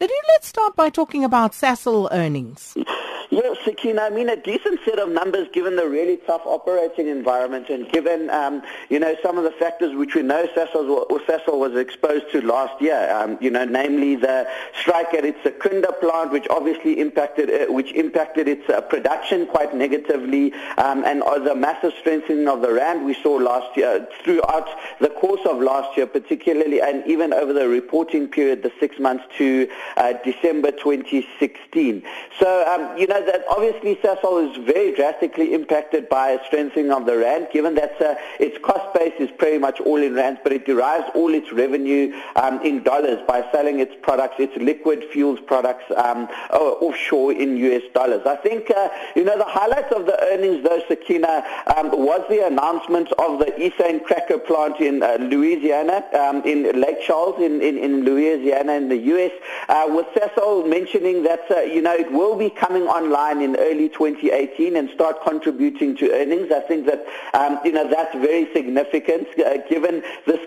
Let's start by talking about Sasol earnings. Sakina, I mean a decent set of numbers given the really tough operating environment and given, um, you know, some of the factors which we know Sasol was exposed to last year, um, you know, namely the strike at its Secunda plant, which obviously impacted, uh, which impacted its uh, production quite negatively, um, and uh, the massive strengthening of the rand we saw last year, throughout the course of last year, particularly, and even over the reporting period, the six months to uh, December 2016. So, um, you know, that obviously Sasol is very drastically impacted by a strengthening of the rand, given that uh, its cost base is pretty much all in rands, but it derives all its revenue um, in dollars by selling its products, its liquid fuels products um, offshore in US dollars. I think, uh, you know, the highlights of the earnings, though, Sakina, um, was the announcement of the ethane cracker plant in uh, Louisiana, um, in Lake Charles in, in, in, Louisiana in the U.S., uh, with Sasol mentioning that, uh, you know, it will be coming online in early 2018 and start contributing to earnings. I think that, um, you know, that's very significant uh, given the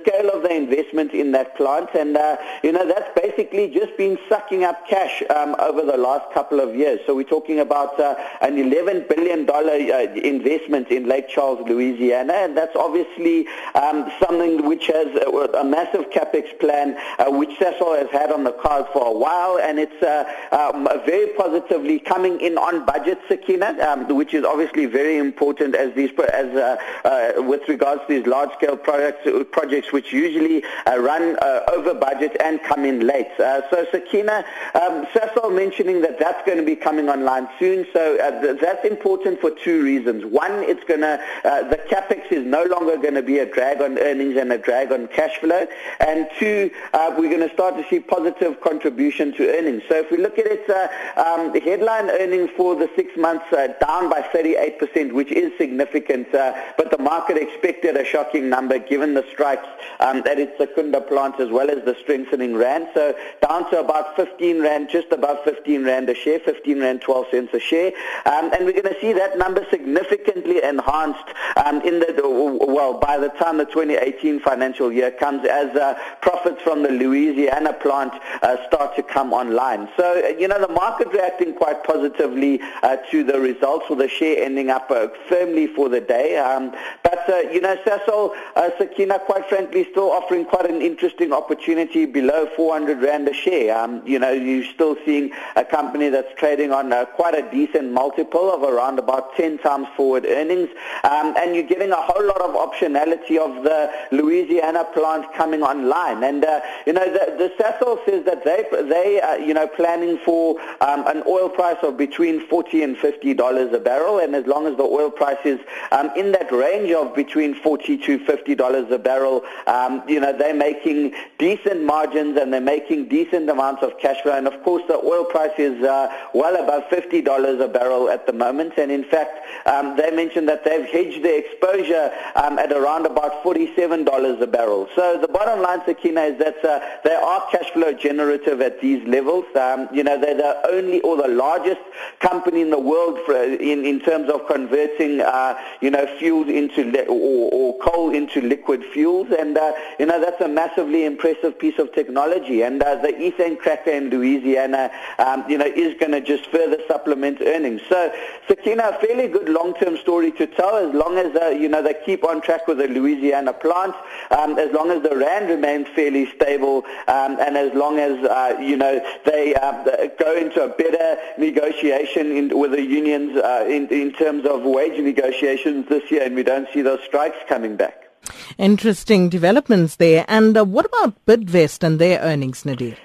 investment in that plant. And, uh, you know, that's basically just been sucking up cash um, over the last couple of years. So we're talking about uh, an $11 billion uh, investment in Lake Charles, Louisiana. And that's obviously um, something which has a, a massive capex plan, uh, which Sasol has had on the cards for a while. And it's uh, um, very positively coming in on budget, Sakina, um, which is obviously very important as these as uh, uh, with regards to these large-scale projects, projects which usually uh, run uh, over budget and come in late. Uh, so, Sakina, um, Sasol mentioning that that's going to be coming online soon. So th- that's important for two reasons. One, it's going to the capex is no longer going to be a drag on earnings and a drag on cash flow. And two, we're going to start to see positive contribution to earnings. So if we look at it, um, the headline earnings for the six months down by 38%, which is significant, but the market expected a shocking number given the strikes um, its Secunda plant as well as the strengthening rand. So down to about 15 rand, just above 15 rand a share, 15 rand 12 cents a share. Um, and we're going to see that number significantly enhanced um, in the, well, by the time the 2018 financial year comes as uh, profits from the Louisiana plant uh, start to come online. So, uh, you know, the market reacting quite positively uh, to the results, with the share ending up uh, firmly for the day. Um, but, uh, you know, Sasol Sakina, quite frankly, still offering quite an interesting opportunity below 400 Rand a share. Um, you know, you're still seeing a company that's trading on uh, quite a decent multiple of around about 10 times forward earnings. Um, and you're getting a whole lot of optionality of the Louisiana plant coming online. And, uh, you know, the, the Sasol says that they, they uh, you know, planning for um, an oil price of between between 40 and 50 dollars a barrel, and as long as the oil price is um, in that range of between 40 to 50 dollars a barrel, um, you they're making decent margins and they're making decent amounts of cash flow. And of course, the oil price is uh, well above 50 dollars a barrel at the moment. And in fact, um, they mentioned that they've hedged their exposure um, at around about 47 dollars a barrel. So the bottom line, Sakina, is that uh, they are cash flow generative at these levels. Um, you know, they're the only or the largest company in the world for, in, in terms of converting, uh, you know, fuels into, li- or, or coal into liquid fuels. And, uh, you know, that's a massively impressive piece of technology. And uh, the ethane cracker in Louisiana, um, you know, is going to just further supplement earnings. So, Sakina, a fairly good long-term story to tell as long as, uh, you know, they keep on track with the Louisiana plant, um, as long as the RAND remains fairly stable, um, and as long as, uh, you know, they uh, go into a better negotiation negotiation in, with the unions uh, in, in terms of wage negotiations this year, and we don't see those strikes coming back. Interesting developments there. And uh, what about Bidvest and their earnings, Nadir?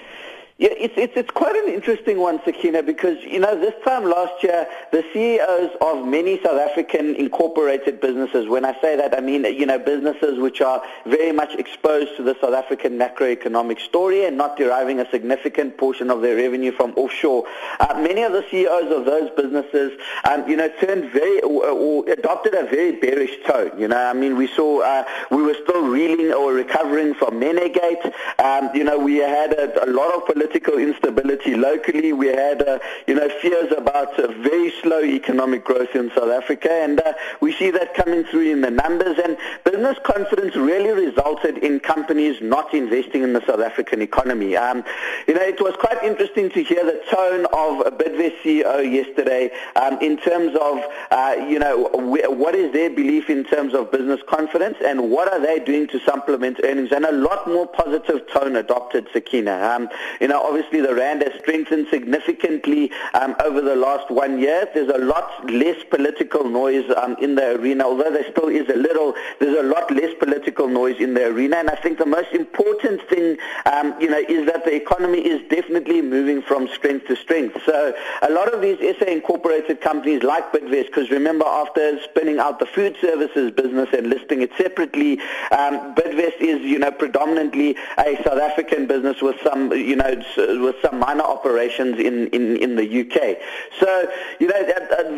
Yeah, it's, it's, it's quite an interesting one, Sakina, because, you know, this time last year, the CEOs of many South African incorporated businesses, when I say that, I mean, you know, businesses which are very much exposed to the South African macroeconomic story and not deriving a significant portion of their revenue from offshore. Uh, many of the CEOs of those businesses, um, you know, turned very, or, or, adopted a very bearish tone. You know, I mean, we saw, uh, we were still reeling or recovering from Nenegate. Um, you know, we had a, a lot of political political instability locally. We had, uh, you know, fears about a very slow economic growth in South Africa, and uh, we see that coming through in the numbers. And business confidence really resulted in companies not investing in the South African economy. Um, you know, it was quite interesting to hear the tone of Bidvest CEO yesterday um, in terms of, uh, you know, what is their belief in terms of business confidence and what are they doing to supplement earnings, and a lot more positive tone adopted, Sakina. Um, you know, obviously the rand has strengthened significantly um, over the last one year. There's a lot less political noise um, in the arena, although there still is a little. There's a lot less political noise in the arena, and I think the most important thing, um, you know, is that the economy is definitely moving from strength to strength. So a lot of these SA incorporated companies like Bidvest, because remember after spinning out the food services business and listing it separately, um, Bidvest is, you know, predominantly a South African business with some, you know, with some minor operations in, in, in the UK. So, you know,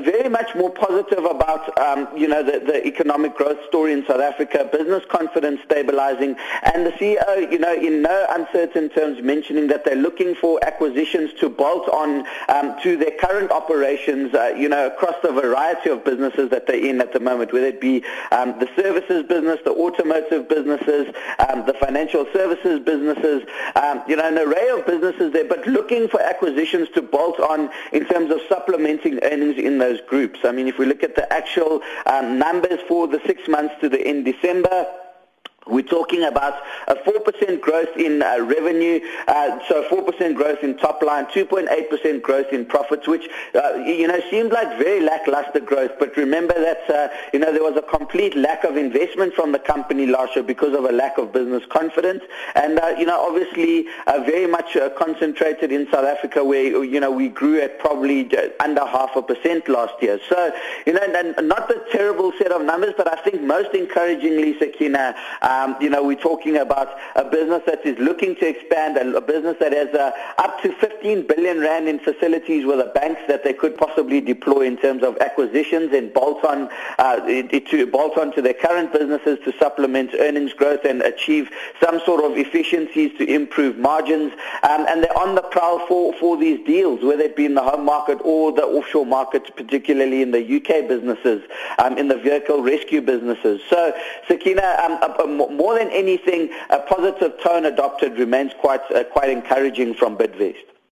very much more positive about, um, you know, the, the economic growth story in South Africa, business confidence stabilizing, and the CEO, you know, in no uncertain terms mentioning that they're looking for acquisitions to bolt on um, to their current operations, uh, you know, across the variety of businesses that they're in at the moment, whether it be um, the services business, the automotive businesses, um, the financial services businesses, um, you know, an array of businesses there, but looking for acquisitions to bolt on in terms of supplementing earnings in those groups. I mean, if we look at the actual um, numbers for the six months to the end December, we're talking about a 4% growth in uh, revenue, uh, so 4% growth in top line, 2.8% growth in profits, which, uh, you know, seemed like very lackluster growth. But remember that, uh, you know, there was a complete lack of investment from the company last year because of a lack of business confidence. And, uh, you know, obviously uh, very much concentrated in South Africa where, you know, we grew at probably under half a percent last year. So, you know, not a terrible set of numbers, but I think most encouragingly, Sakina, um, you know, we're talking about a business that is looking to expand, a, business that has uh, up to 15 billion rand in facilities with the banks that they could possibly deploy in terms of acquisitions and bolt on uh, to bolt on to their current businesses to supplement earnings growth and achieve some sort of efficiencies to improve margins. Um, and they're on the prowl for, for these deals, whether it be in the home market or the offshore markets, particularly in the UK businesses, um, in the vehicle rescue businesses. So, Sakina, um, a more than anything, a positive tone adopted remains quite uh, quite encouraging from Bidvest.